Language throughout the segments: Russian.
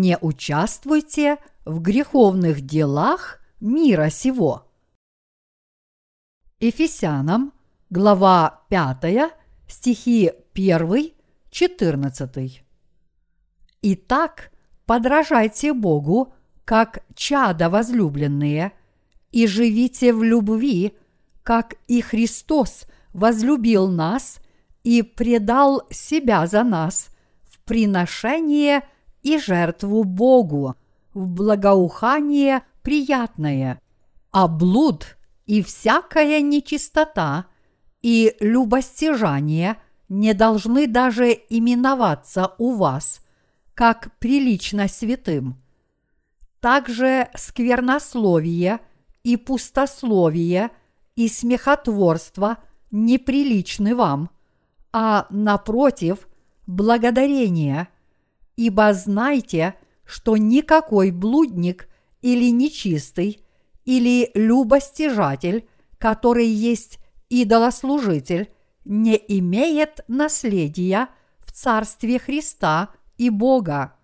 не участвуйте в греховных делах мира сего. Ефесянам, глава 5, стихи 1, 14. Итак, подражайте Богу, как чада возлюбленные, и живите в любви, как и Христос возлюбил нас и предал себя за нас в приношение и жертву Богу, в благоухание приятное, а блуд и всякая нечистота и любостяжание не должны даже именоваться у вас, как прилично святым. Также сквернословие и пустословие и смехотворство неприличны вам, а напротив, благодарение, ибо знайте, что никакой блудник или нечистый или любостяжатель, который есть идолослужитель, не имеет наследия в Царстве Христа и Бога.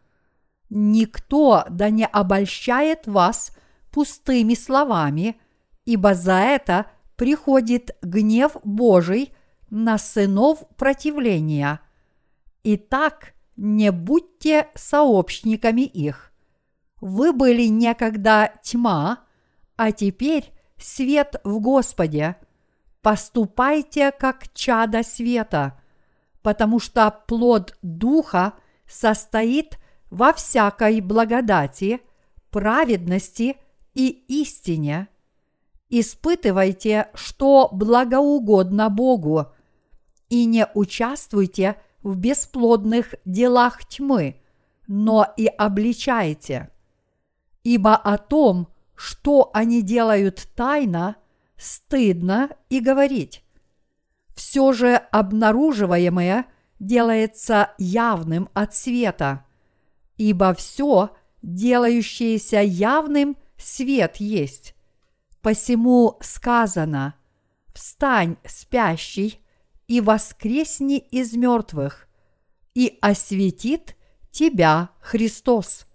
Никто да не обольщает вас пустыми словами, ибо за это приходит гнев Божий на сынов противления. Итак, не будьте сообщниками их. Вы были некогда тьма, а теперь свет в Господе. Поступайте как чада света, потому что плод Духа состоит во всякой благодати, праведности и истине. Испытывайте, что благоугодно Богу, и не участвуйте в бесплодных делах тьмы, но и обличайте. Ибо о том, что они делают тайно, стыдно и говорить. Все же обнаруживаемое делается явным от света, ибо все, делающееся явным, свет есть. Посему сказано «Встань, спящий, и воскресни из мертвых, и осветит тебя Христос».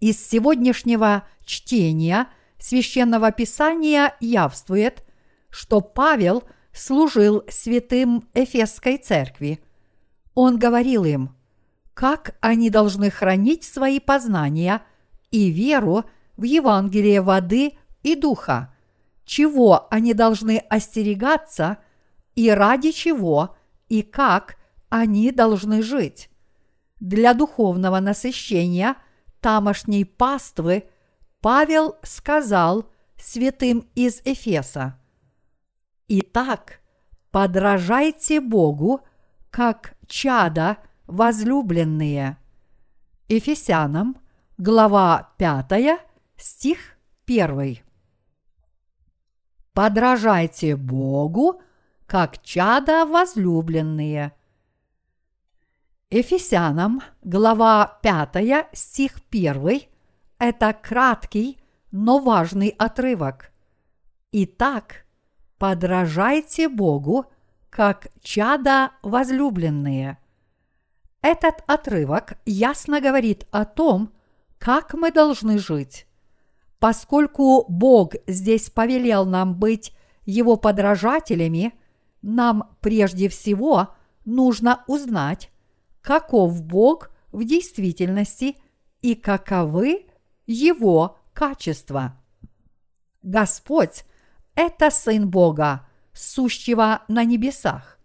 Из сегодняшнего чтения священного писания явствует, что Павел служил святым Эфесской церкви. Он говорил им, как они должны хранить свои познания и веру в Евангелие воды и духа, чего они должны остерегаться и ради чего и как они должны жить. Для духовного насыщения – тамошней паствы Павел сказал святым из Эфеса, «Итак, подражайте Богу, как чада возлюбленные». Ефесянам, глава 5, стих 1. Подражайте Богу, как чада возлюбленные – Ефесянам, глава 5, стих 1 – это краткий, но важный отрывок. Итак, подражайте Богу, как чада возлюбленные. Этот отрывок ясно говорит о том, как мы должны жить. Поскольку Бог здесь повелел нам быть Его подражателями, нам прежде всего нужно узнать, каков Бог в действительности и каковы Его качества. Господь – это Сын Бога, сущего на небесах.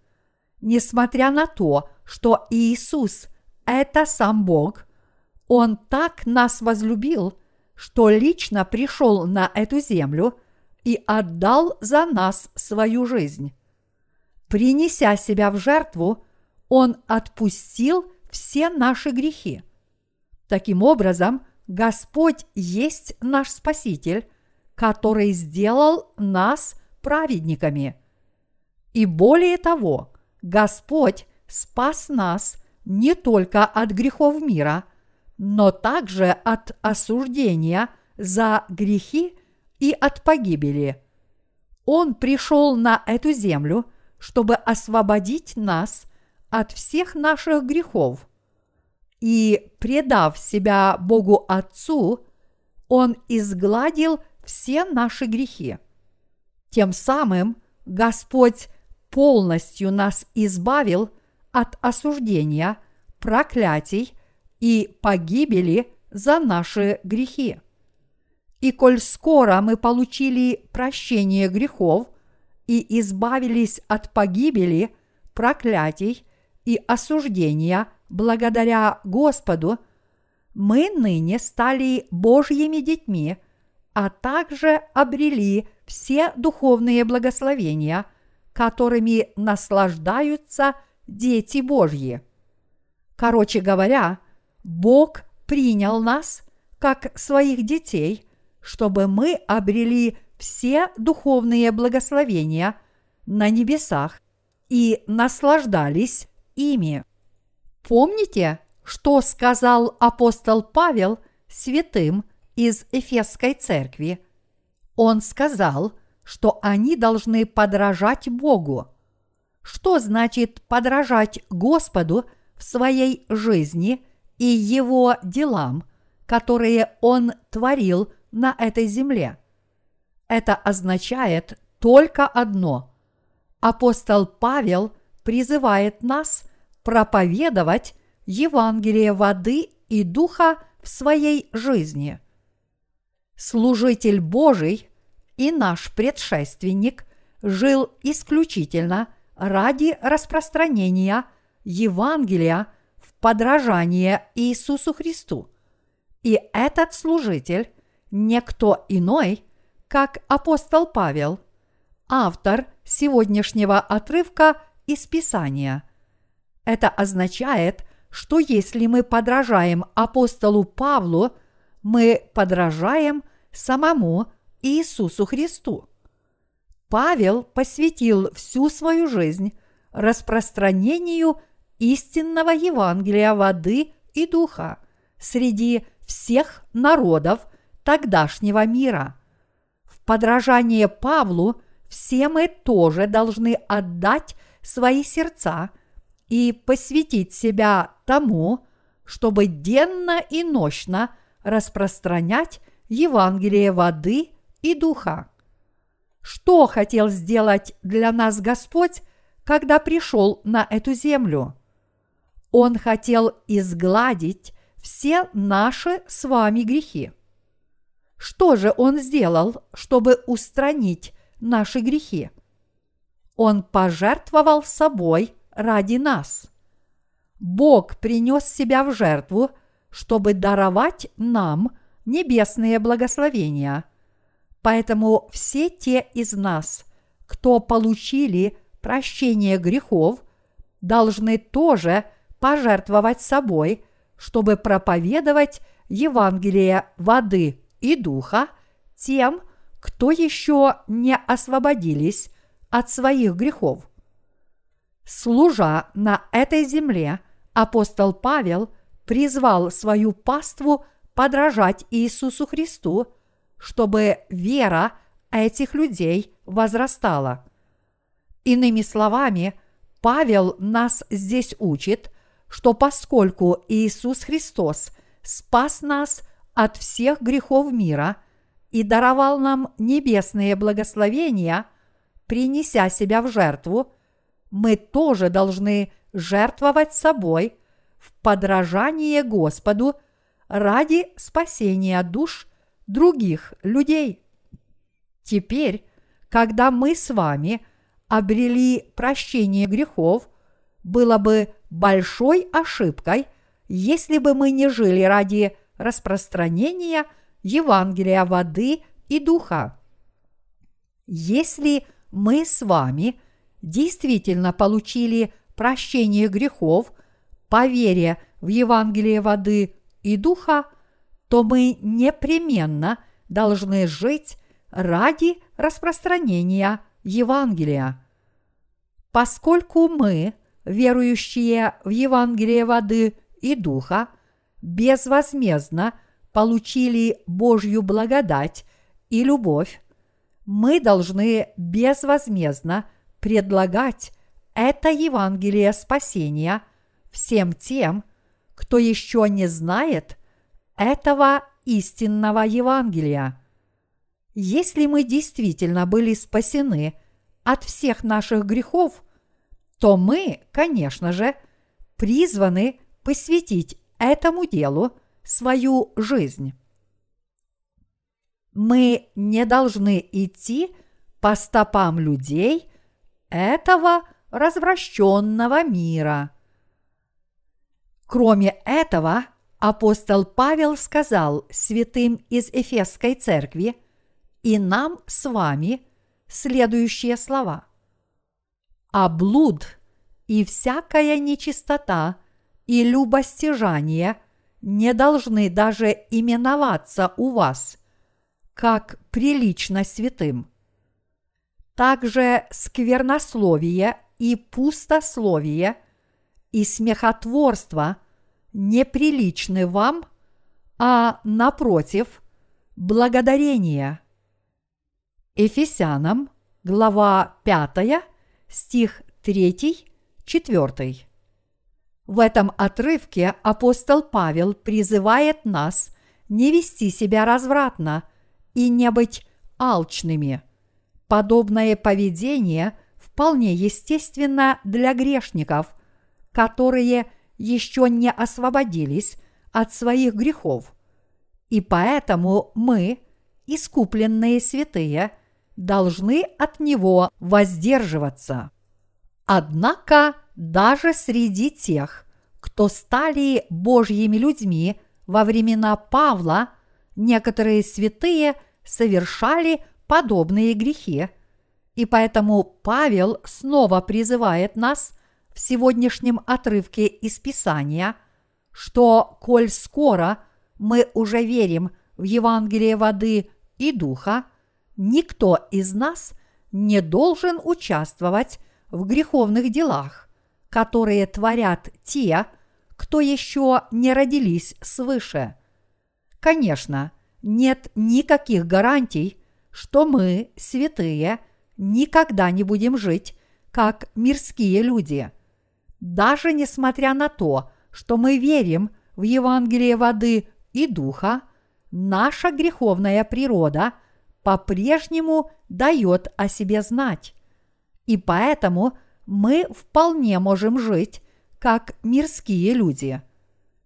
Несмотря на то, что Иисус – это сам Бог, Он так нас возлюбил, что лично пришел на эту землю и отдал за нас свою жизнь. Принеся себя в жертву, он отпустил все наши грехи. Таким образом, Господь есть наш Спаситель, который сделал нас праведниками. И более того, Господь спас нас не только от грехов мира, но также от осуждения за грехи и от погибели. Он пришел на эту землю, чтобы освободить нас от всех наших грехов. и предав себя Богу Отцу, Он изгладил все наши грехи. Тем самым Господь полностью нас избавил от осуждения, проклятий и погибели за наши грехи. И коль скоро мы получили прощение грехов и избавились от погибели, проклятий и осуждения благодаря Господу, мы ныне стали Божьими детьми, а также обрели все духовные благословения, которыми наслаждаются дети Божьи. Короче говоря, Бог принял нас как своих детей, чтобы мы обрели все духовные благословения на небесах и наслаждались ими. Помните, что сказал апостол Павел святым из Эфесской церкви? Он сказал, что они должны подражать Богу. Что значит подражать Господу в своей жизни и Его делам, которые Он творил на этой земле? Это означает только одно. Апостол Павел призывает нас проповедовать Евангелие воды и духа в своей жизни. Служитель Божий и наш предшественник жил исключительно ради распространения Евангелия подражание Иисусу Христу. И этот служитель – никто иной, как апостол Павел, автор сегодняшнего отрывка из Писания. Это означает, что если мы подражаем апостолу Павлу, мы подражаем самому Иисусу Христу. Павел посвятил всю свою жизнь распространению истинного Евангелия воды и духа среди всех народов тогдашнего мира. В подражание Павлу все мы тоже должны отдать свои сердца и посвятить себя тому, чтобы денно и нощно распространять Евангелие воды и духа. Что хотел сделать для нас Господь, когда пришел на эту землю? Он хотел изгладить все наши с вами грехи. Что же Он сделал, чтобы устранить наши грехи? Он пожертвовал собой ради нас. Бог принес себя в жертву, чтобы даровать нам небесные благословения. Поэтому все те из нас, кто получили прощение грехов, должны тоже пожертвовать собой, чтобы проповедовать Евангелие воды и духа тем, кто еще не освободились от своих грехов. Служа на этой земле, апостол Павел призвал свою паству подражать Иисусу Христу, чтобы вера этих людей возрастала. Иными словами, Павел нас здесь учит, что поскольку Иисус Христос спас нас от всех грехов мира и даровал нам небесные благословения, принеся себя в жертву – мы тоже должны жертвовать собой в подражание Господу ради спасения душ других людей. Теперь, когда мы с вами обрели прощение грехов, было бы большой ошибкой, если бы мы не жили ради распространения Евангелия воды и духа. Если мы с вами – действительно получили прощение грехов по вере в Евангелие воды и духа, то мы непременно должны жить ради распространения Евангелия. Поскольку мы, верующие в Евангелие воды и духа, безвозмездно получили Божью благодать и любовь, мы должны безвозмездно – предлагать это Евангелие спасения всем тем, кто еще не знает этого истинного Евангелия. Если мы действительно были спасены от всех наших грехов, то мы, конечно же, призваны посвятить этому делу свою жизнь. Мы не должны идти по стопам людей этого развращенного мира. Кроме этого, апостол Павел сказал святым из Эфесской церкви и нам с вами следующие слова. «А блуд и всякая нечистота и любостяжание не должны даже именоваться у вас, как прилично святым. Также сквернословие и пустословие и смехотворство неприличны вам, а напротив – благодарение. Ефесянам, глава 5, стих 3, 4. В этом отрывке апостол Павел призывает нас не вести себя развратно и не быть алчными. Подобное поведение вполне естественно для грешников, которые еще не освободились от своих грехов. И поэтому мы, искупленные святые, должны от него воздерживаться. Однако даже среди тех, кто стали Божьими людьми во времена Павла, некоторые святые совершали подобные грехи. И поэтому Павел снова призывает нас в сегодняшнем отрывке из Писания, что, коль скоро мы уже верим в Евангелие воды и духа, никто из нас не должен участвовать в греховных делах, которые творят те, кто еще не родились свыше. Конечно, нет никаких гарантий, что мы, святые, никогда не будем жить, как мирские люди. Даже несмотря на то, что мы верим в Евангелие воды и духа, наша греховная природа по-прежнему дает о себе знать. И поэтому мы вполне можем жить, как мирские люди.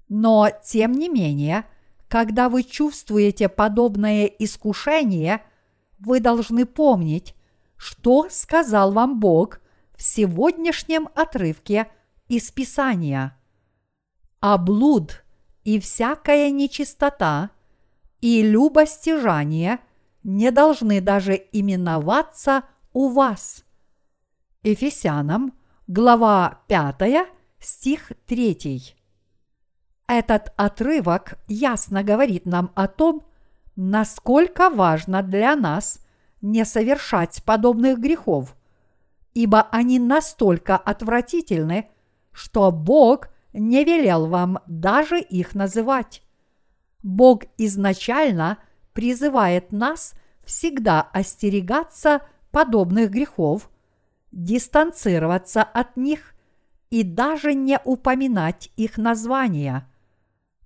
Но, тем не менее, когда вы чувствуете подобное искушение – вы должны помнить, что сказал вам Бог в сегодняшнем отрывке из Писания. А блуд и всякая нечистота и любостяжание не должны даже именоваться у вас. Ефесянам, глава 5, стих 3. Этот отрывок ясно говорит нам о том, насколько важно для нас не совершать подобных грехов, ибо они настолько отвратительны, что Бог не велел вам даже их называть. Бог изначально призывает нас всегда остерегаться подобных грехов, дистанцироваться от них и даже не упоминать их названия.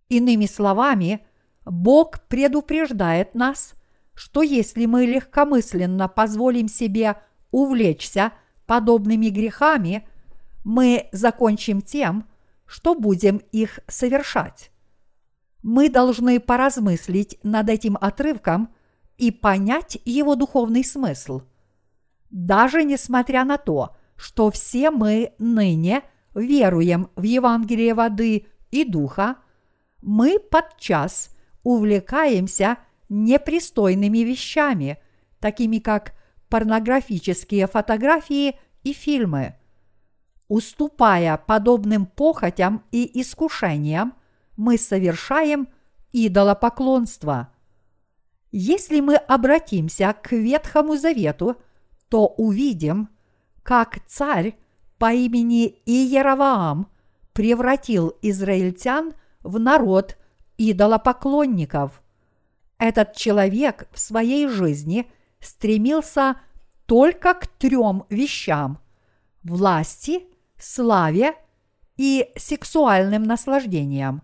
Иными словами – Бог предупреждает нас, что если мы легкомысленно позволим себе увлечься подобными грехами, мы закончим тем, что будем их совершать. Мы должны поразмыслить над этим отрывком и понять его духовный смысл. Даже несмотря на то, что все мы ныне веруем в Евангелие воды и духа, мы подчас – увлекаемся непристойными вещами, такими как порнографические фотографии и фильмы. Уступая подобным похотям и искушениям, мы совершаем идолопоклонство. Если мы обратимся к Ветхому Завету, то увидим, как царь по имени Иераваам превратил израильтян в народ – идолопоклонников. Этот человек в своей жизни стремился только к трем вещам – власти, славе и сексуальным наслаждениям.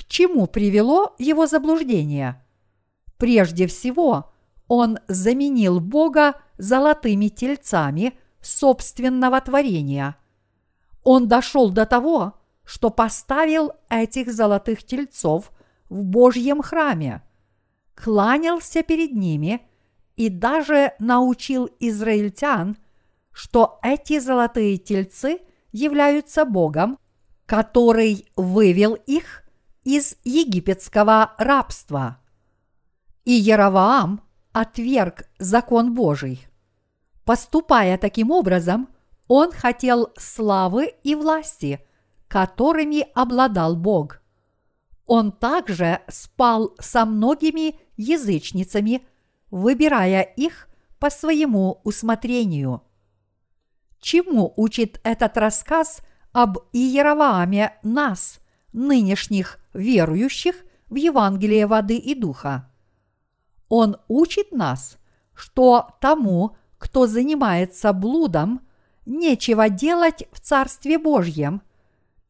К чему привело его заблуждение? Прежде всего, он заменил Бога золотыми тельцами собственного творения. Он дошел до того, что поставил этих золотых тельцов в Божьем храме, кланялся перед ними и даже научил израильтян, что эти золотые тельцы являются Богом, который вывел их из египетского рабства. И Яроваам отверг закон Божий. Поступая таким образом, он хотел славы и власти, которыми обладал Бог. Он также спал со многими язычницами, выбирая их по своему усмотрению. Чему учит этот рассказ об Иеровааме нас, нынешних верующих в Евангелие воды и духа? Он учит нас, что тому, кто занимается блудом, нечего делать в Царстве Божьем,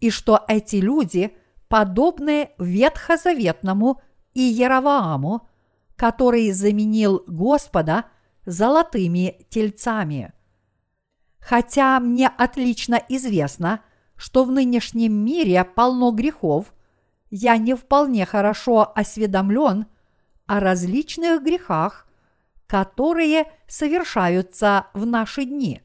и что эти люди подобны ветхозаветному Иеровааму, который заменил Господа золотыми тельцами. Хотя мне отлично известно, что в нынешнем мире полно грехов, я не вполне хорошо осведомлен – о различных грехах, которые совершаются в наши дни.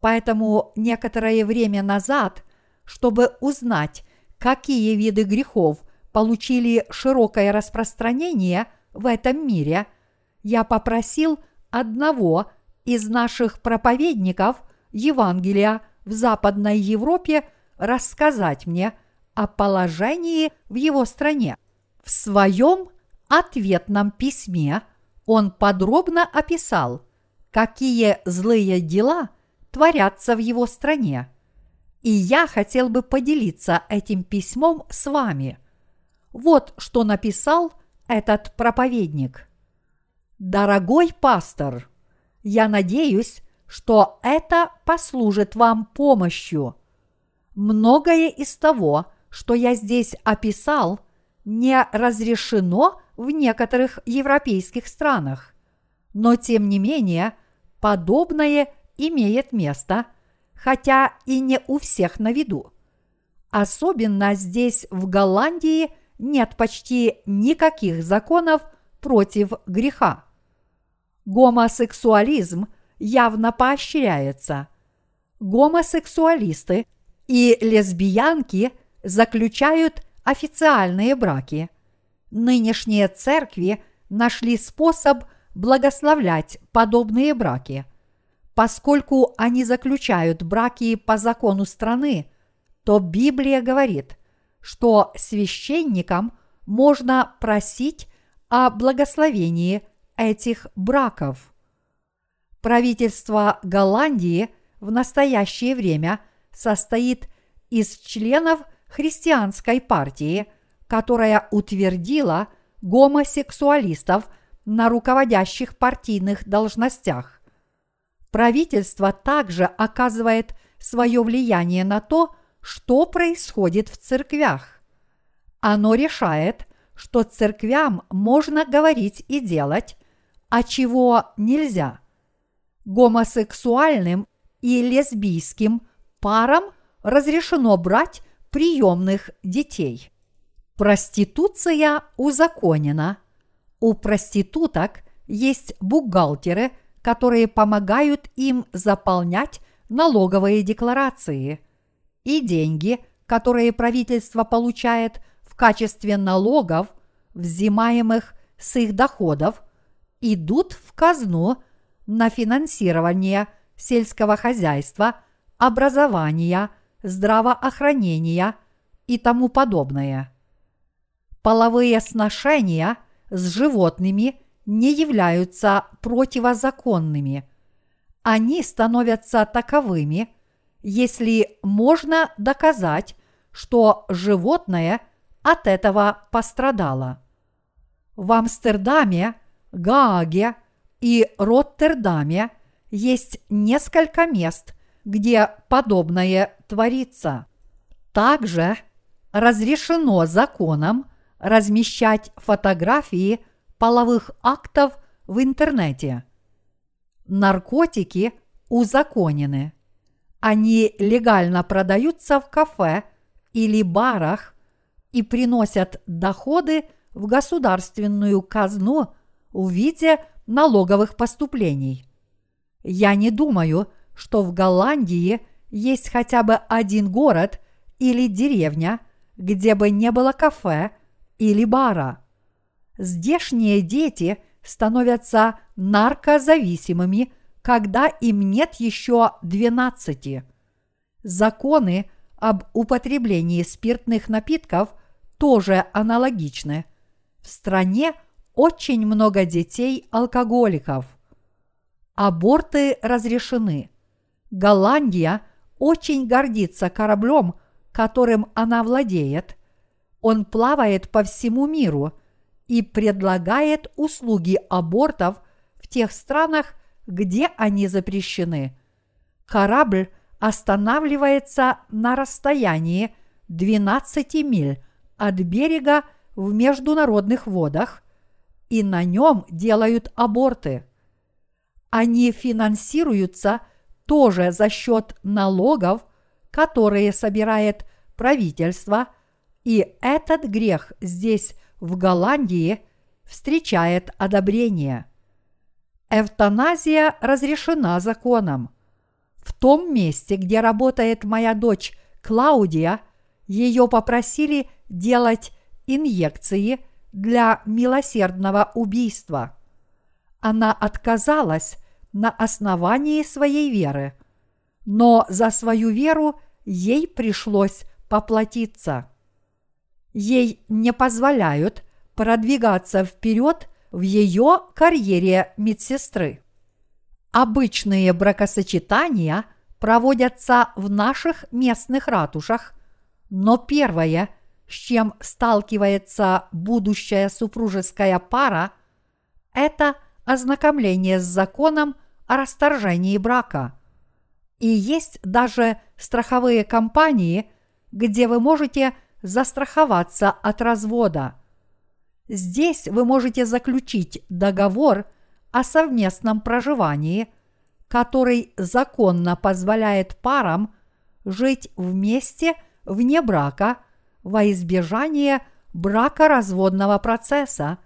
Поэтому некоторое время назад, чтобы узнать, какие виды грехов получили широкое распространение в этом мире, я попросил одного из наших проповедников Евангелия в Западной Европе рассказать мне о положении в его стране. В своем ответном письме он подробно описал, какие злые дела творятся в его стране. И я хотел бы поделиться этим письмом с вами. Вот что написал этот проповедник. Дорогой пастор, я надеюсь, что это послужит вам помощью. Многое из того, что я здесь описал, не разрешено в некоторых европейских странах. Но тем не менее, подобное имеет место, хотя и не у всех на виду. Особенно здесь, в Голландии, нет почти никаких законов против греха. Гомосексуализм явно поощряется. Гомосексуалисты и лесбиянки заключают официальные браки – нынешние церкви нашли способ благословлять подобные браки. Поскольку они заключают браки по закону страны, то Библия говорит, что священникам можно просить о благословении этих браков. Правительство Голландии в настоящее время состоит из членов христианской партии – которая утвердила гомосексуалистов на руководящих партийных должностях. Правительство также оказывает свое влияние на то, что происходит в церквях. Оно решает, что церквям можно говорить и делать, а чего нельзя. Гомосексуальным и лесбийским парам разрешено брать приемных детей. Проституция узаконена. У проституток есть бухгалтеры, которые помогают им заполнять налоговые декларации. И деньги, которые правительство получает в качестве налогов, взимаемых с их доходов, идут в казну на финансирование сельского хозяйства, образования, здравоохранения и тому подобное половые сношения с животными не являются противозаконными. Они становятся таковыми, если можно доказать, что животное от этого пострадало. В Амстердаме, Гааге и Роттердаме есть несколько мест, где подобное творится. Также разрешено законом размещать фотографии половых актов в интернете. Наркотики узаконены. Они легально продаются в кафе или барах и приносят доходы в государственную казну в виде налоговых поступлений. Я не думаю, что в Голландии есть хотя бы один город или деревня, где бы не было кафе или бара. Здешние дети становятся наркозависимыми, когда им нет еще 12. Законы об употреблении спиртных напитков тоже аналогичны. В стране очень много детей-алкоголиков. Аборты разрешены. Голландия очень гордится кораблем, которым она владеет. Он плавает по всему миру и предлагает услуги абортов в тех странах, где они запрещены. Корабль останавливается на расстоянии 12 миль от берега в международных водах, и на нем делают аборты. Они финансируются тоже за счет налогов, которые собирает правительство, и этот грех здесь, в Голландии, встречает одобрение. Эвтаназия разрешена законом. В том месте, где работает моя дочь Клаудия, ее попросили делать инъекции для милосердного убийства. Она отказалась на основании своей веры, но за свою веру ей пришлось поплатиться. Ей не позволяют продвигаться вперед в ее карьере медсестры. Обычные бракосочетания проводятся в наших местных ратушах, но первое, с чем сталкивается будущая супружеская пара, это ознакомление с законом о расторжении брака. И есть даже страховые компании, где вы можете застраховаться от развода. Здесь вы можете заключить договор о совместном проживании, который законно позволяет парам жить вместе вне брака во избежание бракоразводного процесса,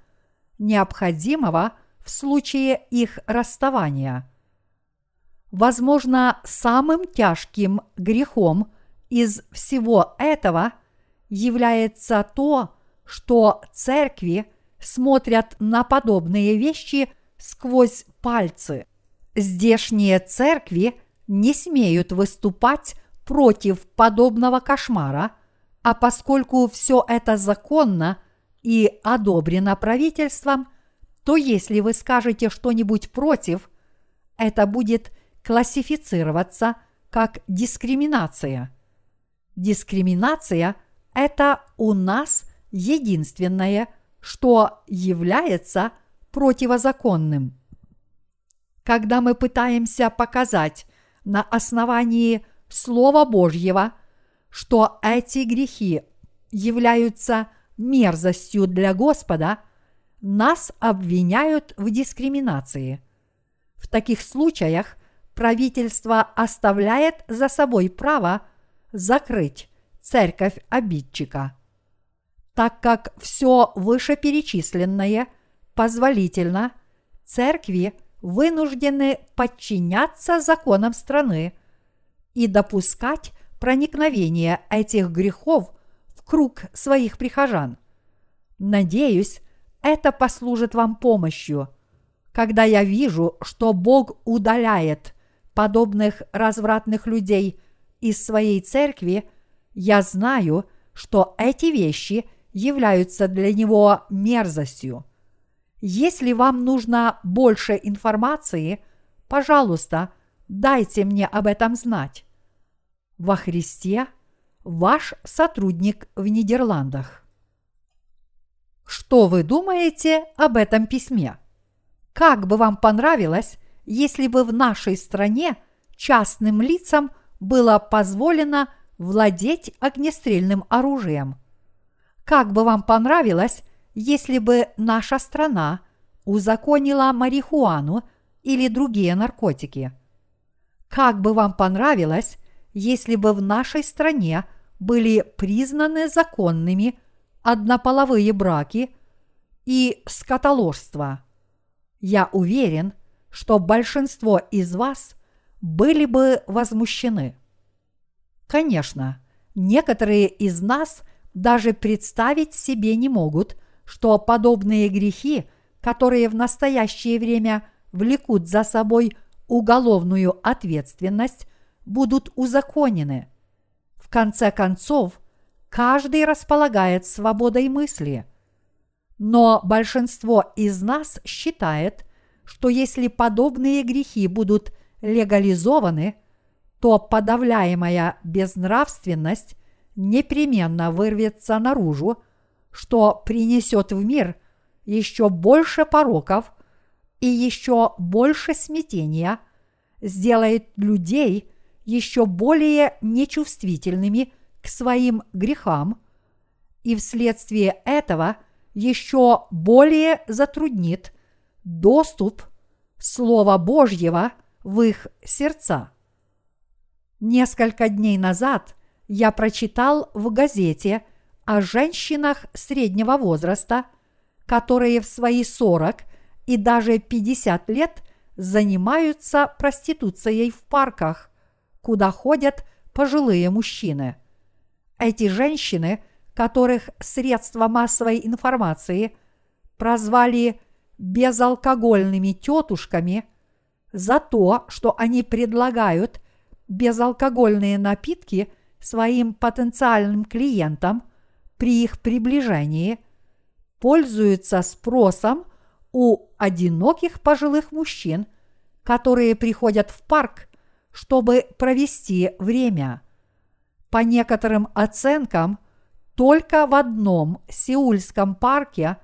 необходимого в случае их расставания. Возможно, самым тяжким грехом из всего этого является то, что церкви смотрят на подобные вещи сквозь пальцы. Здешние церкви не смеют выступать против подобного кошмара, а поскольку все это законно и одобрено правительством, то если вы скажете что-нибудь против, это будет классифицироваться как дискриминация. Дискриминация – это у нас единственное, что является противозаконным. Когда мы пытаемся показать на основании Слова Божьего, что эти грехи являются мерзостью для Господа, нас обвиняют в дискриминации. В таких случаях правительство оставляет за собой право закрыть церковь обидчика. Так как все вышеперечисленное позволительно, церкви вынуждены подчиняться законам страны и допускать проникновение этих грехов в круг своих прихожан. Надеюсь, это послужит вам помощью – когда я вижу, что Бог удаляет подобных развратных людей из своей церкви, я знаю, что эти вещи являются для него мерзостью. Если вам нужно больше информации, пожалуйста, дайте мне об этом знать. Во Христе ваш сотрудник в Нидерландах. Что вы думаете об этом письме? Как бы вам понравилось, если бы в нашей стране частным лицам было позволено владеть огнестрельным оружием. Как бы вам понравилось, если бы наша страна узаконила марихуану или другие наркотики? Как бы вам понравилось, если бы в нашей стране были признаны законными однополовые браки и скотоложство? Я уверен, что большинство из вас были бы возмущены. Конечно, некоторые из нас даже представить себе не могут, что подобные грехи, которые в настоящее время влекут за собой уголовную ответственность, будут узаконены. В конце концов, каждый располагает свободой мысли. Но большинство из нас считает, что если подобные грехи будут легализованы, то подавляемая безнравственность непременно вырвется наружу, что принесет в мир еще больше пороков и еще больше смятения, сделает людей еще более нечувствительными к своим грехам и вследствие этого еще более затруднит доступ Слова Божьего в их сердца. Несколько дней назад я прочитал в газете о женщинах среднего возраста, которые в свои 40 и даже 50 лет занимаются проституцией в парках, куда ходят пожилые мужчины. Эти женщины, которых средства массовой информации прозвали безалкогольными тетушками за то, что они предлагают безалкогольные напитки своим потенциальным клиентам при их приближении, пользуются спросом у одиноких пожилых мужчин, которые приходят в парк, чтобы провести время. По некоторым оценкам, только в одном сеульском парке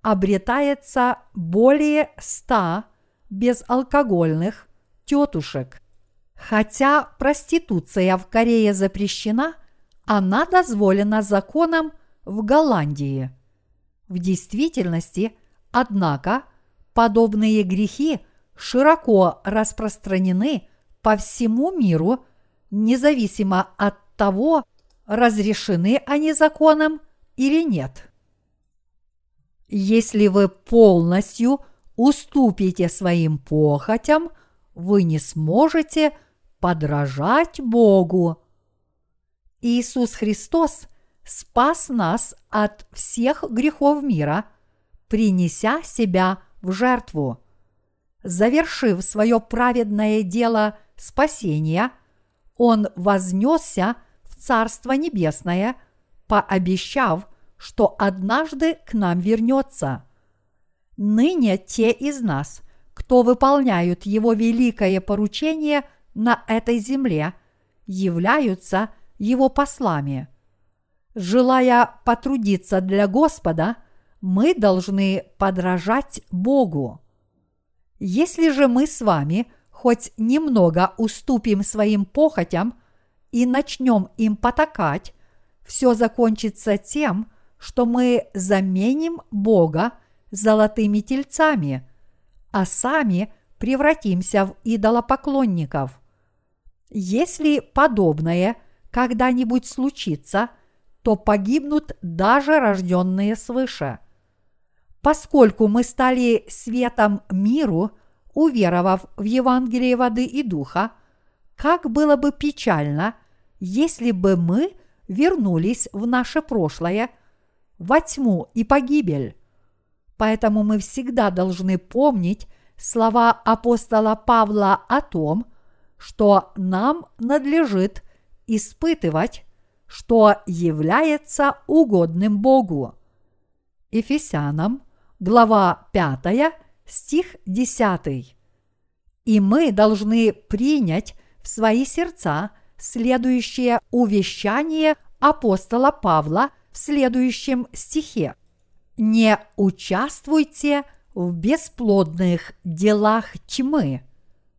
обретается более ста безалкогольных тетушек. Хотя проституция в Корее запрещена, она дозволена законом в Голландии. В действительности, однако, подобные грехи широко распространены по всему миру, независимо от того, разрешены они законом или нет. Если вы полностью уступите своим похотям, вы не сможете подражать Богу. Иисус Христос спас нас от всех грехов мира, принеся себя в жертву. Завершив свое праведное дело спасения, Он вознесся в Царство Небесное, пообещав – что однажды к нам вернется. Ныне те из нас, кто выполняют Его великое поручение на этой земле, являются Его послами. Желая потрудиться для Господа, мы должны подражать Богу. Если же мы с вами хоть немного уступим своим похотям и начнем им потакать, все закончится тем, что мы заменим Бога золотыми тельцами, а сами превратимся в идолопоклонников. Если подобное когда-нибудь случится, то погибнут даже рожденные свыше. Поскольку мы стали светом миру, уверовав в Евангелие воды и духа, как было бы печально, если бы мы вернулись в наше прошлое – во тьму и погибель. Поэтому мы всегда должны помнить слова апостола Павла о том, что нам надлежит испытывать, что является угодным Богу. Ефесянам, глава 5, стих 10. И мы должны принять в свои сердца следующее увещание апостола Павла в следующем стихе. Не участвуйте в бесплодных делах тьмы,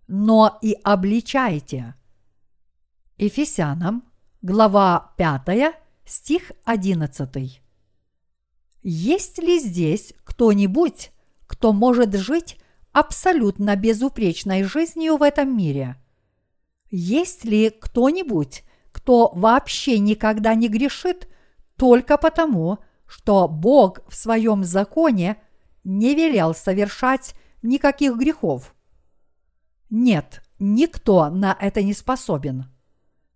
но и обличайте. Ефесянам, глава 5, стих 11. Есть ли здесь кто-нибудь, кто может жить абсолютно безупречной жизнью в этом мире? Есть ли кто-нибудь, кто вообще никогда не грешит только потому, что Бог в своем законе не велел совершать никаких грехов? Нет, никто на это не способен.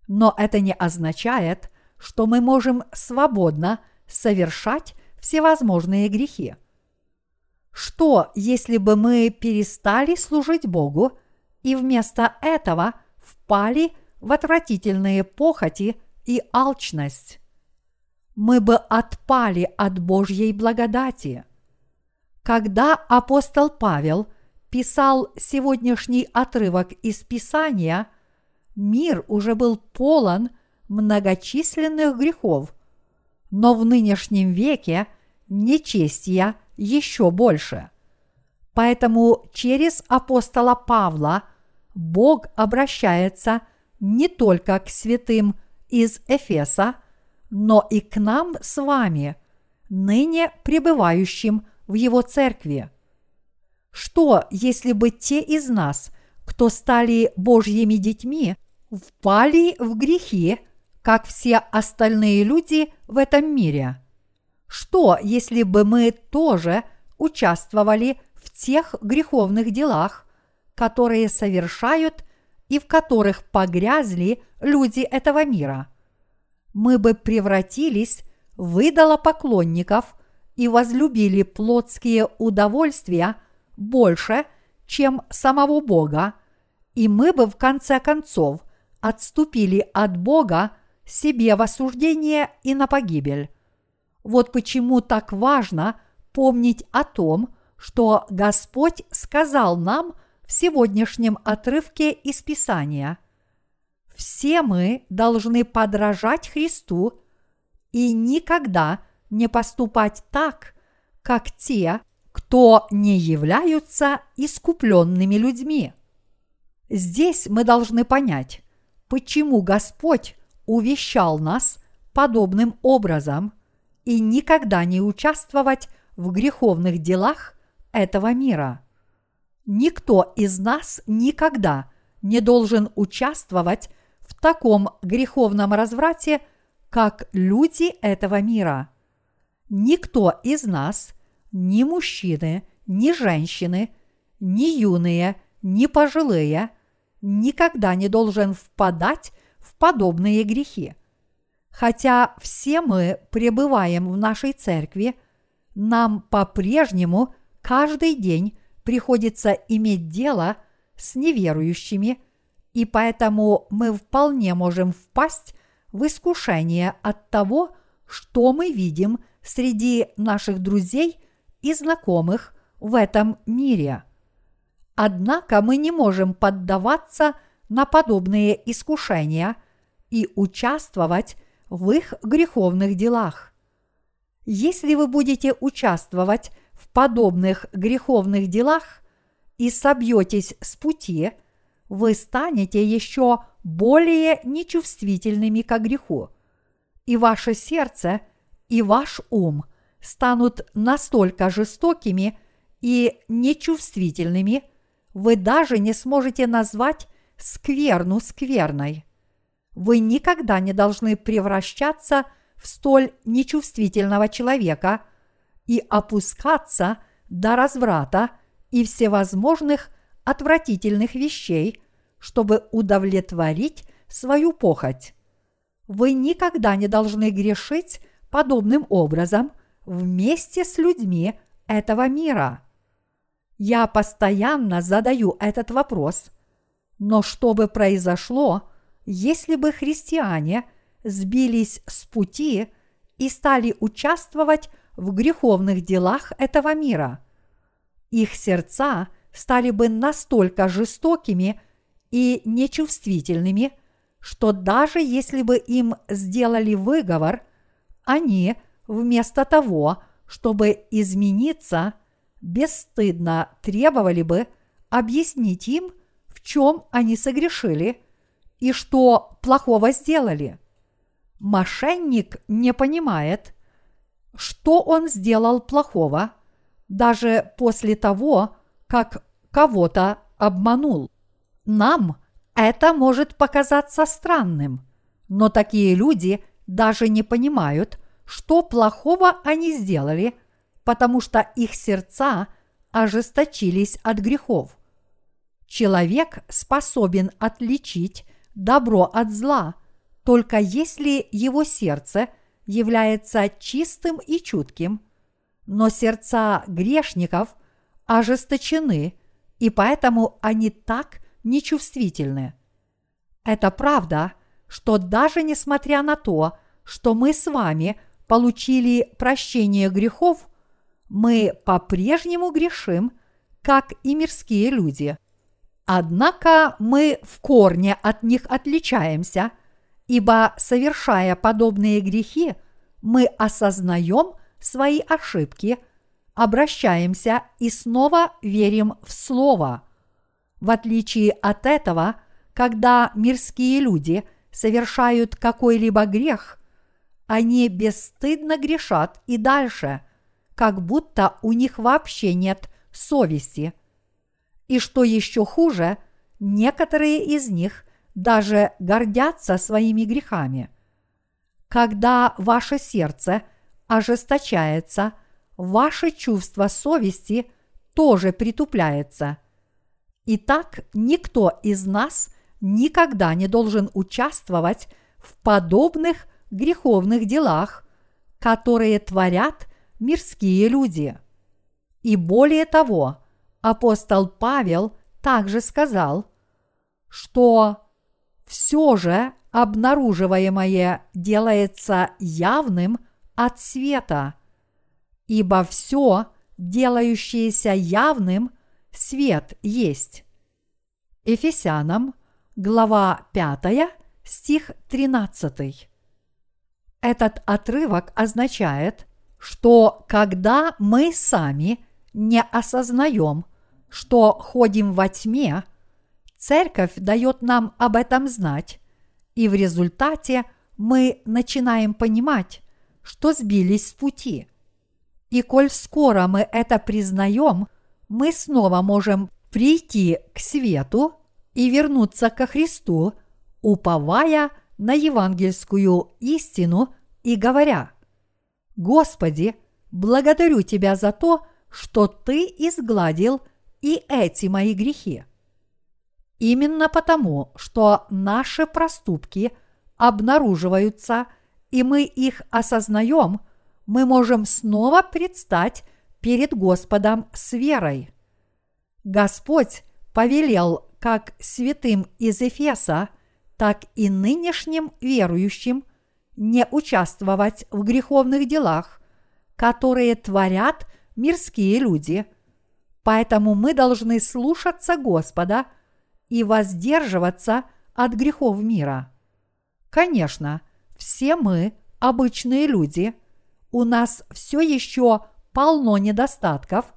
Но это не означает, что мы можем свободно совершать всевозможные грехи. Что, если бы мы перестали служить Богу и вместо этого впали в отвратительные похоти и алчность? Мы бы отпали от Божьей благодати. Когда апостол Павел писал сегодняшний отрывок из Писания, мир уже был полон многочисленных грехов, но в нынешнем веке нечестия еще больше. Поэтому через апостола Павла Бог обращается не только к святым из Эфеса, но и к нам с вами, ныне пребывающим в Его церкви. Что, если бы те из нас, кто стали Божьими детьми, впали в грехи, как все остальные люди в этом мире? Что, если бы мы тоже участвовали в тех греховных делах, которые совершают и в которых погрязли люди этого мира? Мы бы превратились в идолопоклонников и возлюбили плотские удовольствия больше, чем самого Бога, и мы бы в конце концов отступили от Бога себе в осуждение и на погибель. Вот почему так важно помнить о том, что Господь сказал нам в сегодняшнем отрывке из Писания. Все мы должны подражать Христу и никогда не поступать так, как те, кто не являются искупленными людьми. Здесь мы должны понять, почему Господь увещал нас подобным образом и никогда не участвовать в греховных делах этого мира. Никто из нас никогда не должен участвовать в таком греховном разврате, как люди этого мира. Никто из нас, ни мужчины, ни женщины, ни юные, ни пожилые, никогда не должен впадать в подобные грехи. Хотя все мы пребываем в нашей церкви, нам по-прежнему каждый день приходится иметь дело с неверующими, и поэтому мы вполне можем впасть в искушение от того, что мы видим среди наших друзей и знакомых в этом мире. Однако мы не можем поддаваться на подобные искушения и участвовать в их греховных делах. Если вы будете участвовать в подобных греховных делах и собьетесь с пути, вы станете еще более нечувствительными к греху, и ваше сердце и ваш ум станут настолько жестокими и нечувствительными, вы даже не сможете назвать скверну скверной. Вы никогда не должны превращаться в столь нечувствительного человека и опускаться до разврата и всевозможных отвратительных вещей, чтобы удовлетворить свою похоть. Вы никогда не должны грешить подобным образом вместе с людьми этого мира. Я постоянно задаю этот вопрос, но что бы произошло, если бы христиане сбились с пути и стали участвовать в греховных делах этого мира. Их сердца стали бы настолько жестокими и нечувствительными, что даже если бы им сделали выговор, они вместо того, чтобы измениться, бесстыдно требовали бы объяснить им, в чем они согрешили – и что плохого сделали. Мошенник не понимает, что он сделал плохого, даже после того, как кого-то обманул. Нам это может показаться странным, но такие люди даже не понимают, что плохого они сделали, потому что их сердца ожесточились от грехов. Человек способен отличить добро от зла, только если его сердце является чистым и чутким, но сердца грешников ожесточены, и поэтому они так нечувствительны. Это правда, что даже несмотря на то, что мы с вами получили прощение грехов, мы по-прежнему грешим, как и мирские люди. Однако мы в корне от них отличаемся, ибо, совершая подобные грехи, мы осознаем свои ошибки, обращаемся и снова верим в Слово. В отличие от этого, когда мирские люди совершают какой-либо грех, они бесстыдно грешат и дальше, как будто у них вообще нет совести – и что еще хуже, некоторые из них даже гордятся своими грехами. Когда ваше сердце ожесточается, ваше чувство совести тоже притупляется. Итак, никто из нас никогда не должен участвовать в подобных греховных делах, которые творят мирские люди. И более того, апостол Павел также сказал, что все же обнаруживаемое делается явным от света, ибо все, делающееся явным, свет есть. Ефесянам, глава 5, стих 13. Этот отрывок означает, что когда мы сами не осознаем, что ходим во тьме, церковь дает нам об этом знать, и в результате мы начинаем понимать, что сбились с пути. И коль скоро мы это признаем, мы снова можем прийти к свету и вернуться ко Христу, уповая на евангельскую истину и говоря, «Господи, благодарю Тебя за то, что Ты изгладил – и эти мои грехи. Именно потому, что наши проступки обнаруживаются, и мы их осознаем, мы можем снова предстать перед Господом с верой. Господь повелел как святым из Эфеса, так и нынешним верующим не участвовать в греховных делах, которые творят мирские люди – Поэтому мы должны слушаться Господа и воздерживаться от грехов мира. Конечно, все мы обычные люди, у нас все еще полно недостатков,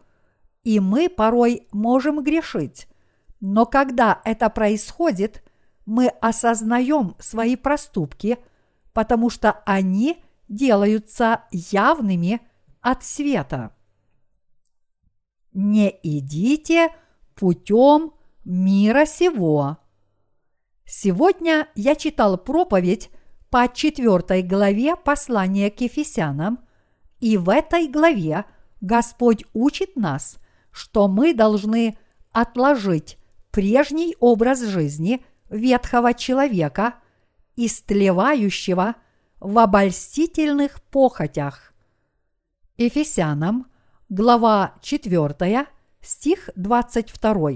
и мы порой можем грешить. Но когда это происходит, мы осознаем свои проступки, потому что они делаются явными от света не идите путем мира сего. Сегодня я читал проповедь по четвертой главе послания к Ефесянам, и в этой главе Господь учит нас, что мы должны отложить прежний образ жизни ветхого человека, истлевающего в обольстительных похотях. Ефесянам – глава 4, стих 22.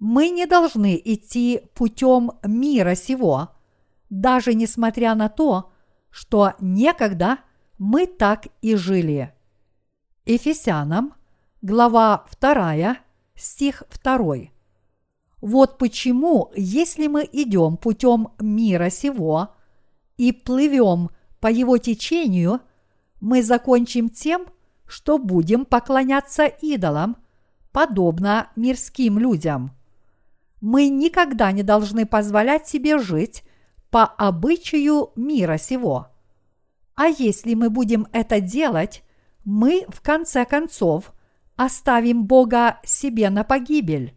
Мы не должны идти путем мира сего, даже несмотря на то, что некогда мы так и жили. Ефесянам, глава 2, стих 2. Вот почему, если мы идем путем мира сего и плывем по его течению, мы закончим тем, что будем поклоняться идолам, подобно мирским людям. Мы никогда не должны позволять себе жить по обычаю мира сего. А если мы будем это делать, мы в конце концов оставим Бога себе на погибель.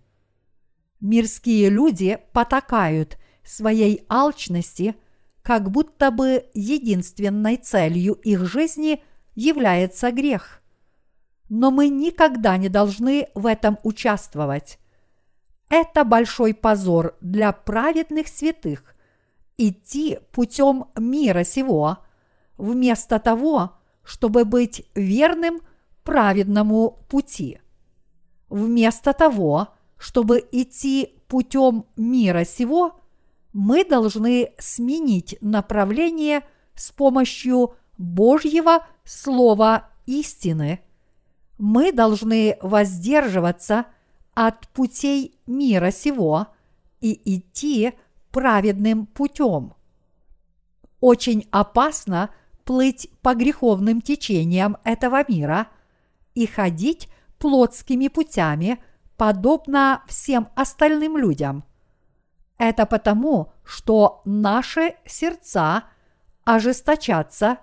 Мирские люди потакают своей алчности, как будто бы единственной целью их жизни является грех. Но мы никогда не должны в этом участвовать. Это большой позор для праведных святых идти путем мира сего, вместо того, чтобы быть верным праведному пути. Вместо того, чтобы идти путем мира сего, мы должны сменить направление с помощью Божьего Слова истины. Мы должны воздерживаться от путей мира сего и идти праведным путем. Очень опасно плыть по греховным течениям этого мира и ходить плотскими путями, подобно всем остальным людям. Это потому, что наши сердца ожесточатся,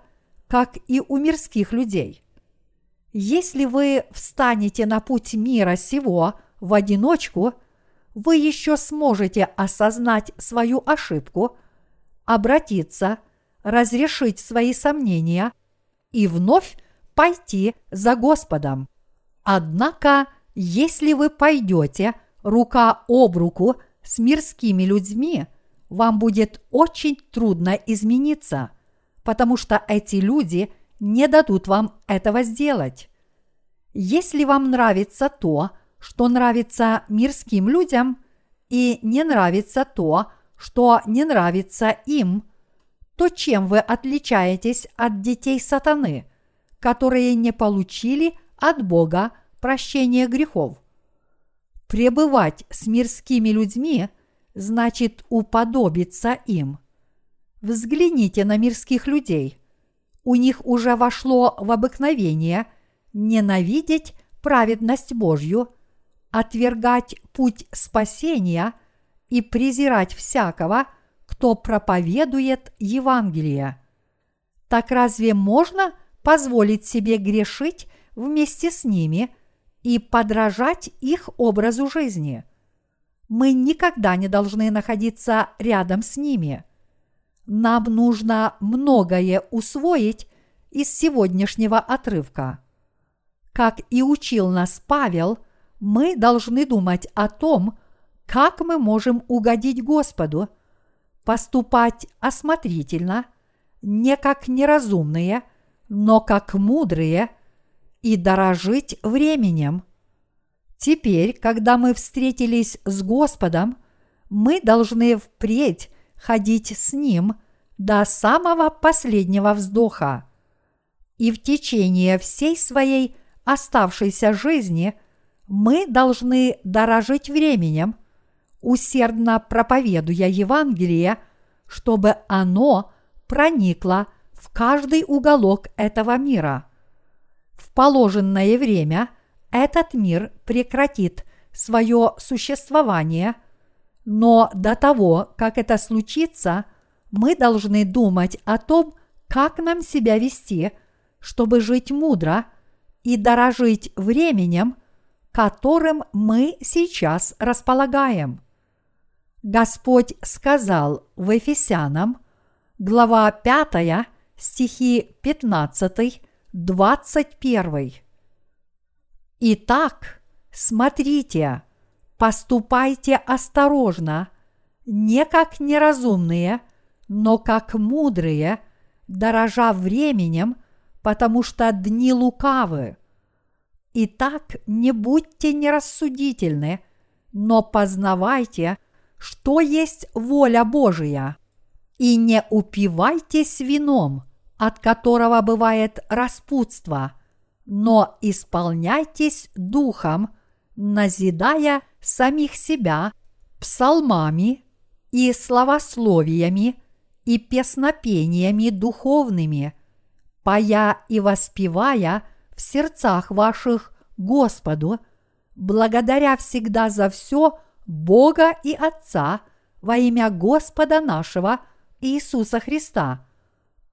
как и у мирских людей. Если вы встанете на путь мира сего в одиночку, вы еще сможете осознать свою ошибку, обратиться, разрешить свои сомнения и вновь пойти за Господом. Однако, если вы пойдете рука об руку с мирскими людьми, вам будет очень трудно измениться, потому что эти люди не дадут вам этого сделать. Если вам нравится то, что нравится мирским людям, и не нравится то, что не нравится им, то чем вы отличаетесь от детей сатаны, которые не получили от Бога прощения грехов? Пребывать с мирскими людьми значит уподобиться им. Взгляните на мирских людей. У них уже вошло в обыкновение ненавидеть праведность Божью, отвергать путь спасения и презирать всякого, кто проповедует Евангелие. Так разве можно позволить себе грешить вместе с ними – и подражать их образу жизни. Мы никогда не должны находиться рядом с ними. Нам нужно многое усвоить из сегодняшнего отрывка. Как и учил нас Павел, мы должны думать о том, как мы можем угодить Господу, поступать осмотрительно, не как неразумные, но как мудрые – и дорожить временем. Теперь, когда мы встретились с Господом, мы должны впредь ходить с Ним до самого последнего вздоха. И в течение всей своей оставшейся жизни мы должны дорожить временем, усердно проповедуя Евангелие, чтобы оно проникло в каждый уголок этого мира – в положенное время этот мир прекратит свое существование, но до того, как это случится, мы должны думать о том, как нам себя вести, чтобы жить мудро и дорожить временем, которым мы сейчас располагаем. Господь сказал в Ефесянам, глава 5, стихи 15 21. Итак, смотрите, поступайте осторожно, не как неразумные, но как мудрые, дорожа временем, потому что дни лукавы. Итак, не будьте нерассудительны, но познавайте, что есть воля Божия, и не упивайтесь вином – от которого бывает распутство, но исполняйтесь духом, назидая самих себя псалмами и словословиями и песнопениями духовными, пая и воспевая в сердцах ваших Господу, благодаря всегда за все Бога и Отца во имя Господа нашего Иисуса Христа,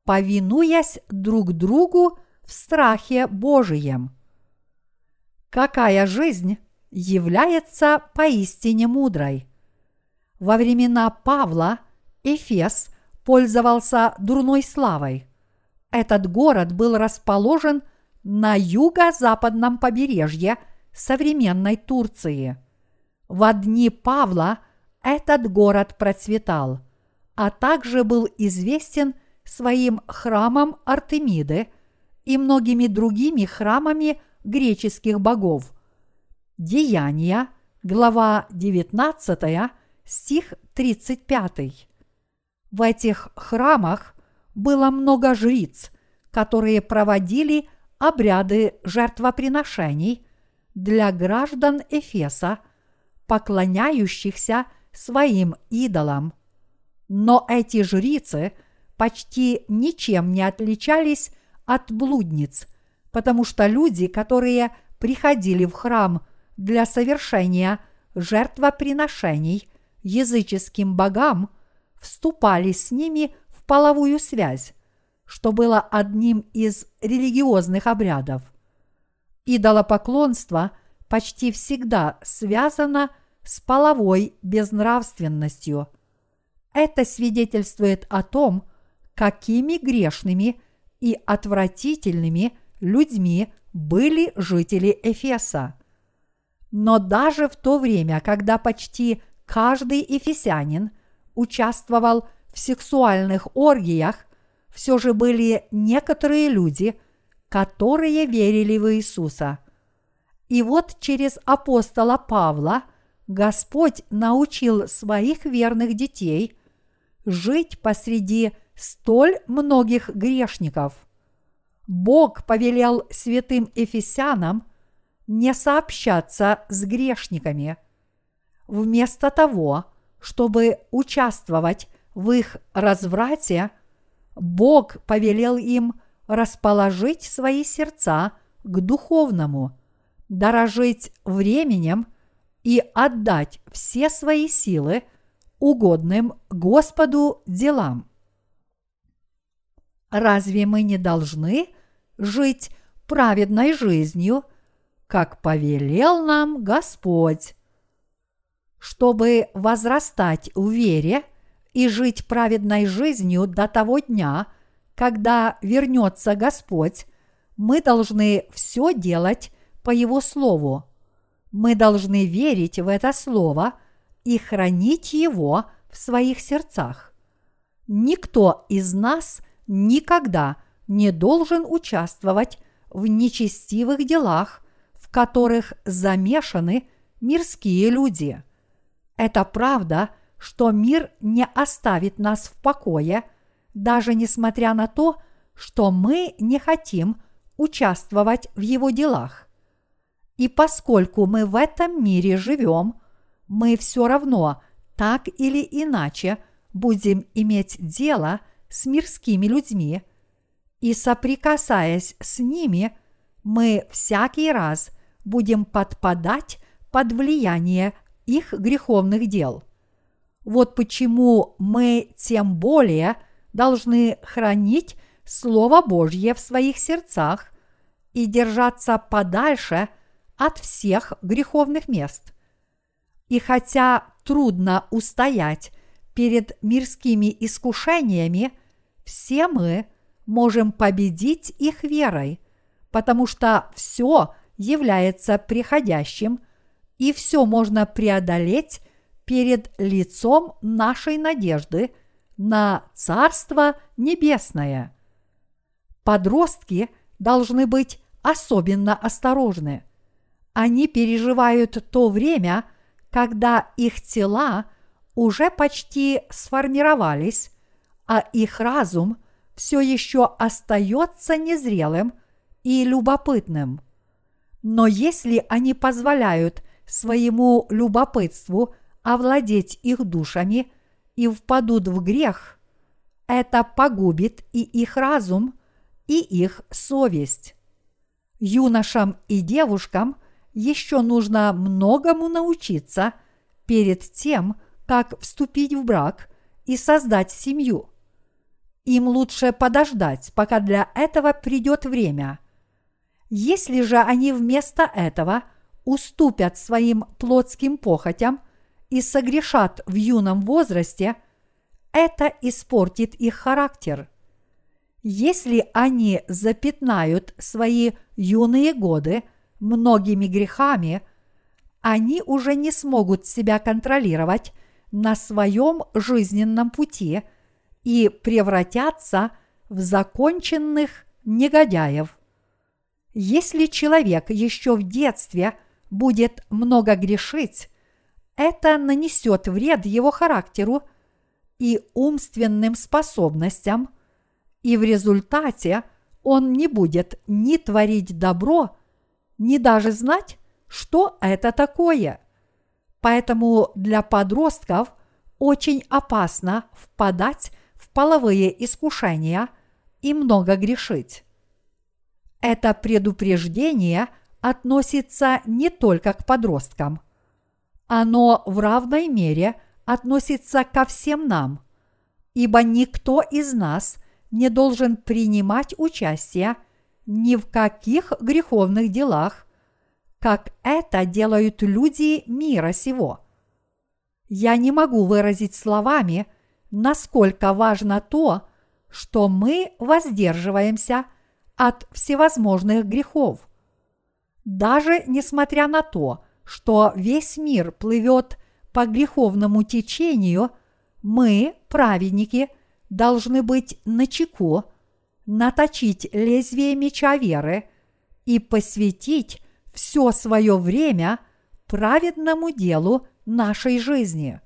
повинуясь друг другу в страхе Божием. Какая жизнь является поистине мудрой? Во времена Павла Эфес пользовался дурной славой. Этот город был расположен на юго-западном побережье современной Турции. В дни Павла этот город процветал, а также был известен своим храмом Артемиды и многими другими храмами греческих богов. Деяния, глава 19, стих 35. В этих храмах было много жриц, которые проводили обряды жертвоприношений для граждан Эфеса, поклоняющихся своим идолам. Но эти жрицы почти ничем не отличались от блудниц, потому что люди, которые приходили в храм для совершения жертвоприношений языческим богам, вступали с ними в половую связь, что было одним из религиозных обрядов. Идолопоклонство почти всегда связано с половой безнравственностью. Это свидетельствует о том, какими грешными и отвратительными людьми были жители Эфеса. Но даже в то время, когда почти каждый эфесянин участвовал в сексуальных оргиях, все же были некоторые люди, которые верили в Иисуса. И вот через апостола Павла Господь научил своих верных детей жить посреди столь многих грешников. Бог повелел святым Ефесянам не сообщаться с грешниками. Вместо того, чтобы участвовать в их разврате, Бог повелел им расположить свои сердца к духовному, дорожить временем и отдать все свои силы угодным Господу делам. Разве мы не должны жить праведной жизнью, как повелел нам Господь? Чтобы возрастать в вере и жить праведной жизнью до того дня, когда вернется Господь, мы должны все делать по Его Слову. Мы должны верить в это Слово и хранить его в своих сердцах. Никто из нас – никогда не должен участвовать в нечестивых делах, которых замешаны мирские люди. Это правда, что мир не оставит нас в покое, даже несмотря на то, что мы не хотим участвовать в его делах. И поскольку мы в этом мире живем, мы все равно так или иначе будем иметь дело с мирскими людьми, и соприкасаясь с ними, мы всякий раз будем подпадать под влияние их греховных дел. Вот почему мы тем более должны хранить Слово Божье в своих сердцах и держаться подальше от всех греховных мест. И хотя трудно устоять перед мирскими искушениями, все мы можем победить их верой, потому что все является приходящим, и все можно преодолеть перед лицом нашей надежды на Царство Небесное. Подростки должны быть особенно осторожны. Они переживают то время, когда их тела – уже почти сформировались, а их разум все еще остается незрелым и любопытным. Но если они позволяют своему любопытству овладеть их душами и впадут в грех, это погубит и их разум, и их совесть. Юношам и девушкам еще нужно многому научиться перед тем, как вступить в брак и создать семью. им лучше подождать, пока для этого придет время. Если же они вместо этого уступят своим плотским похотям и согрешат в юном возрасте, это испортит их характер. Если они запятнают свои юные годы многими грехами, они уже не смогут себя контролировать на своем жизненном пути и превратятся в законченных негодяев. Если человек еще в детстве будет много грешить, это нанесет вред его характеру и умственным способностям, и в результате он не будет ни творить добро, ни даже знать, что это такое. Поэтому для подростков очень опасно впадать в половые искушения и много грешить. Это предупреждение относится не только к подросткам. Оно в равной мере относится ко всем нам, ибо никто из нас не должен принимать участие ни в каких греховных делах, как это делают люди мира сего. Я не могу выразить словами, насколько важно то, что мы воздерживаемся от всевозможных грехов. Даже несмотря на то, что весь мир плывет по греховному течению, мы, праведники, должны быть начеку, наточить лезвие меча веры и посвятить все свое время праведному делу нашей жизни.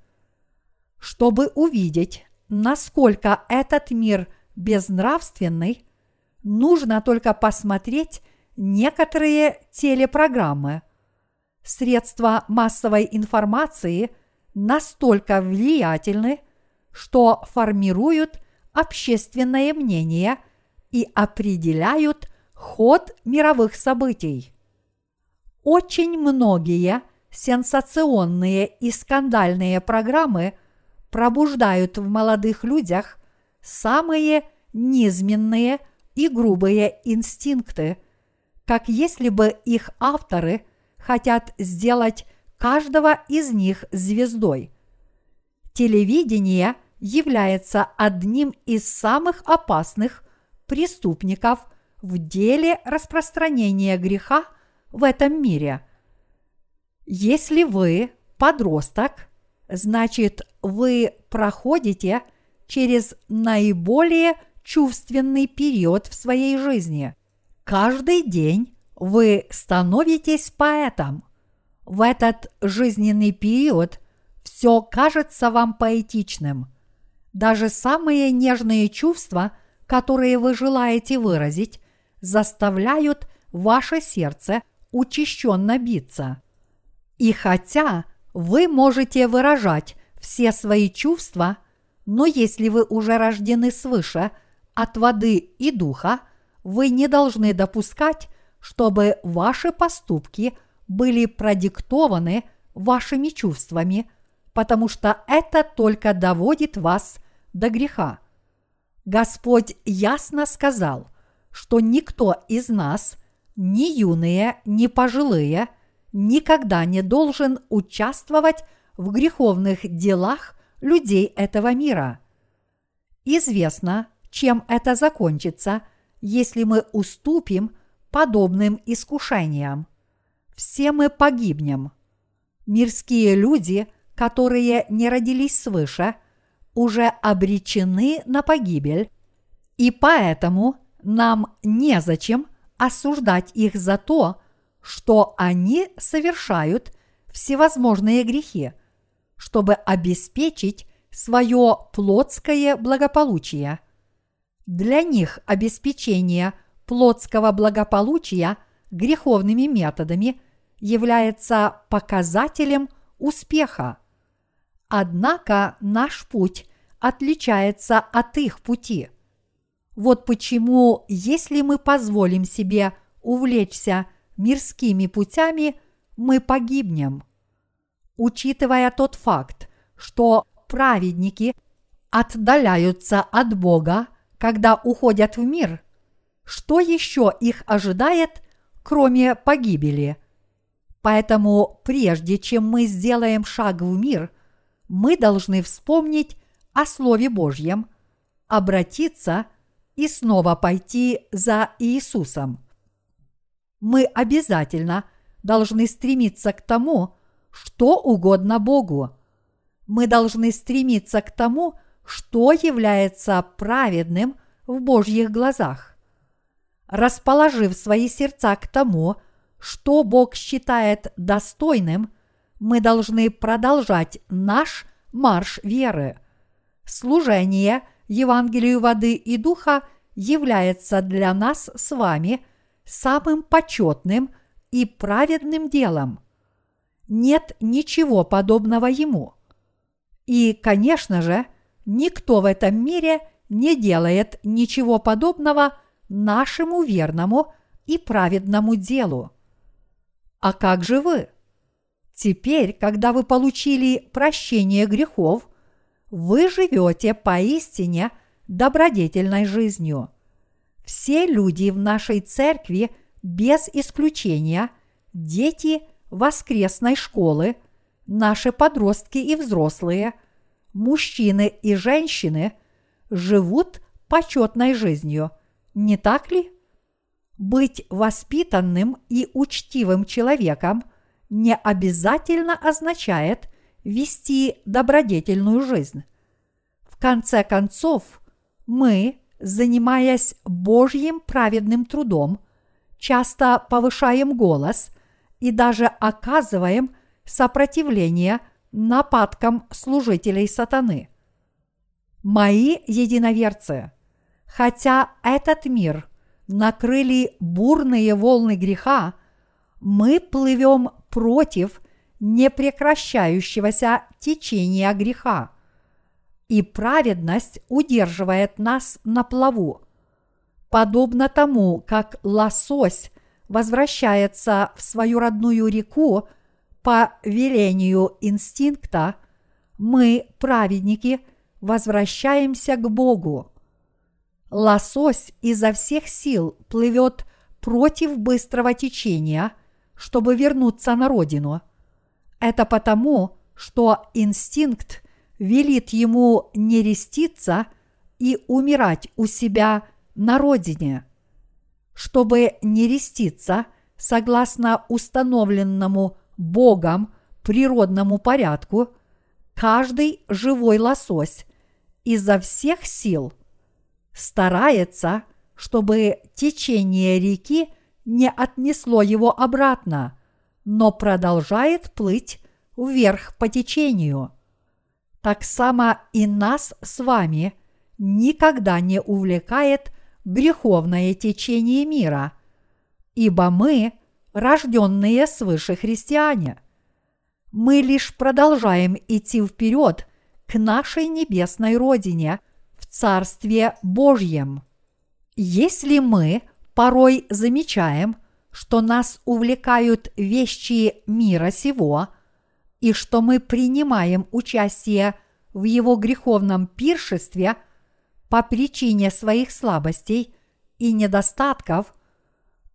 Чтобы увидеть, насколько этот мир безнравственный, нужно только посмотреть некоторые телепрограммы. Средства массовой информации настолько влиятельны, что формируют общественное мнение и определяют ход мировых событий. Очень многие сенсационные и скандальные программы пробуждают в молодых людях самые низменные и грубые инстинкты, как если бы их авторы хотят сделать каждого из них звездой. Телевидение является одним из самых опасных преступников в деле распространения греха – в этом мире. Если вы подросток, значит вы проходите через наиболее чувственный период в своей жизни. Каждый день вы становитесь поэтом. В этот жизненный период все кажется вам поэтичным. Даже самые нежные чувства, которые вы желаете выразить, заставляют ваше сердце – учащенно биться. И хотя вы можете выражать все свои чувства, но если вы уже рождены свыше от воды и духа, вы не должны допускать, чтобы ваши поступки были продиктованы вашими чувствами, потому что это только доводит вас до греха. Господь ясно сказал, что никто из нас ни юные, ни пожилые никогда не должен участвовать в греховных делах людей этого мира. Известно, чем это закончится, если мы уступим подобным искушениям. Все мы погибнем. Мирские люди, которые не родились свыше, уже обречены на погибель, и поэтому нам незачем осуждать их за то, что они совершают всевозможные грехи, чтобы обеспечить свое плотское благополучие. Для них обеспечение плотского благополучия греховными методами является показателем успеха. Однако наш путь отличается от их пути. Вот почему, если мы позволим себе увлечься мирскими путями, мы погибнем. Учитывая тот факт, что праведники отдаляются от Бога, когда уходят в мир, что еще их ожидает, кроме погибели? Поэтому прежде чем мы сделаем шаг в мир, мы должны вспомнить о Слове Божьем, обратиться и снова пойти за Иисусом. Мы обязательно должны стремиться к тому, что угодно Богу. Мы должны стремиться к тому, что является праведным в Божьих глазах. Расположив свои сердца к тому, что Бог считает достойным, мы должны продолжать наш марш веры. Служение Евангелию воды и духа является для нас с вами самым почетным и праведным делом. Нет ничего подобного ему. И, конечно же, никто в этом мире не делает ничего подобного нашему верному и праведному делу. А как же вы? Теперь, когда вы получили прощение грехов, вы живете поистине добродетельной жизнью. Все люди в нашей церкви без исключения дети воскресной школы, наши подростки и взрослые, мужчины и женщины живут почетной жизнью, не так ли? Быть воспитанным и учтивым человеком не обязательно означает вести добродетельную жизнь. В конце концов, мы, занимаясь Божьим праведным трудом, часто повышаем голос и даже оказываем сопротивление нападкам служителей сатаны. Мои единоверцы, хотя этот мир накрыли бурные волны греха, мы плывем против непрекращающегося течения греха, и праведность удерживает нас на плаву. Подобно тому, как лосось возвращается в свою родную реку по велению инстинкта, мы, праведники, возвращаемся к Богу. Лосось изо всех сил плывет против быстрого течения, чтобы вернуться на родину. Это потому, что инстинкт велит ему нереститься и умирать у себя на родине. Чтобы нереститься, согласно установленному Богом природному порядку, каждый живой лосось изо всех сил старается, чтобы течение реки не отнесло его обратно, но продолжает плыть вверх по течению. Так само и нас с вами никогда не увлекает греховное течение мира, ибо мы рожденные свыше христиане. Мы лишь продолжаем идти вперед к нашей небесной родине в Царстве Божьем. Если мы порой замечаем, что нас увлекают вещи мира сего, и что мы принимаем участие в его греховном пиршестве по причине своих слабостей и недостатков,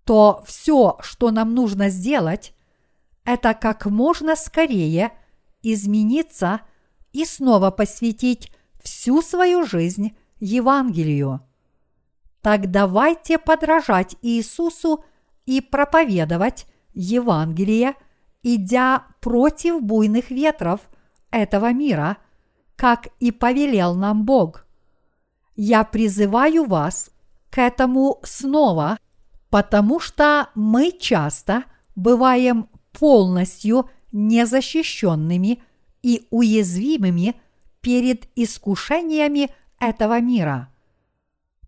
то все, что нам нужно сделать, это как можно скорее измениться и снова посвятить всю свою жизнь Евангелию. Так давайте подражать Иисусу и проповедовать Евангелие, идя против буйных ветров этого мира, как и повелел нам Бог. Я призываю вас к этому снова, потому что мы часто бываем полностью незащищенными и уязвимыми перед искушениями этого мира.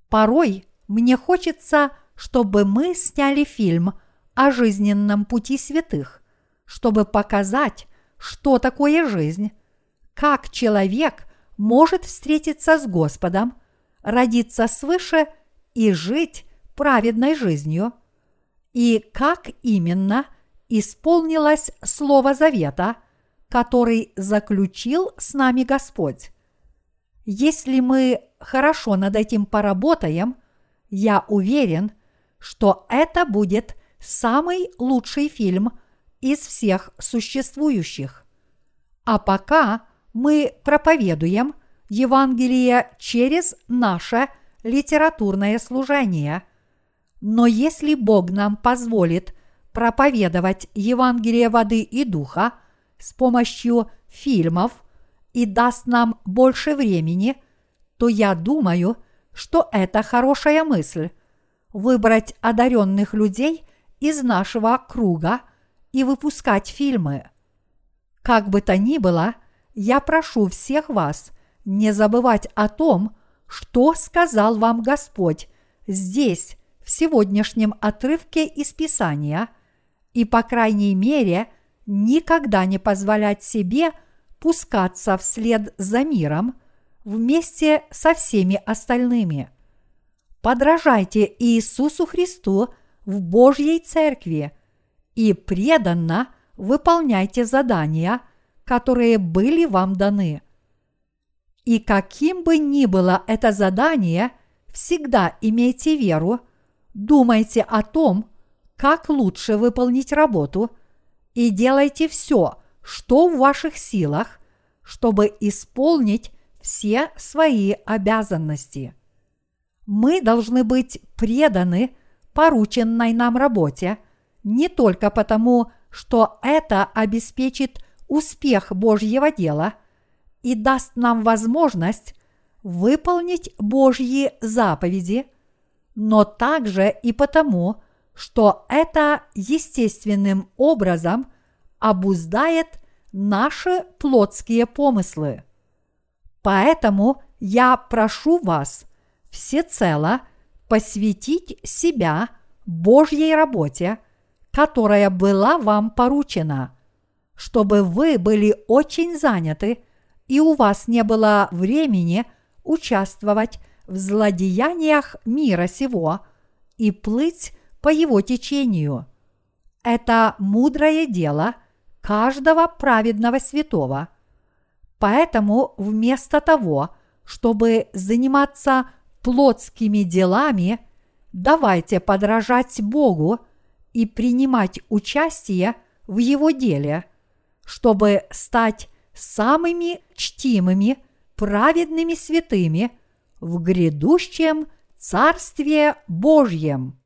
Порой мне хочется, чтобы мы сняли фильм о жизненном пути святых, чтобы показать, что такое жизнь, как человек может встретиться с Господом, родиться свыше и жить праведной жизнью, и как именно исполнилось Слово Завета, который заключил с нами Господь. Если мы хорошо над этим поработаем, я уверен, что это будет самый лучший фильм из всех существующих. А пока мы проповедуем Евангелие через наше литературное служение. Но если Бог нам позволит проповедовать Евангелие воды и духа с помощью фильмов и даст нам больше времени, то я думаю, что это хорошая мысль – выбрать одаренных людей из нашего круга и выпускать фильмы. Как бы то ни было, я прошу всех вас не забывать о том, что сказал вам Господь здесь, в сегодняшнем отрывке из Писания, и, по крайней мере, никогда не позволять себе пускаться вслед за миром вместе со всеми остальными. Подражайте Иисусу Христу в Божьей Церкви и преданно выполняйте задания, которые были вам даны. И каким бы ни было это задание, всегда имейте веру, думайте о том, как лучше выполнить работу, и делайте все, что в ваших силах, чтобы исполнить все свои обязанности. Мы должны быть преданы порученной нам работе не только потому, что это обеспечит успех Божьего дела и даст нам возможность выполнить Божьи заповеди, но также и потому, что это естественным образом обуздает наши плотские помыслы. Поэтому я прошу вас всецело посвятить себя Божьей работе, которая была вам поручена, чтобы вы были очень заняты и у вас не было времени участвовать в злодеяниях мира сего и плыть по его течению. Это мудрое дело каждого праведного святого – Поэтому вместо того, чтобы заниматься плотскими делами, давайте подражать Богу и принимать участие в Его деле, чтобы стать самыми чтимыми, праведными святыми в грядущем Царстве Божьем.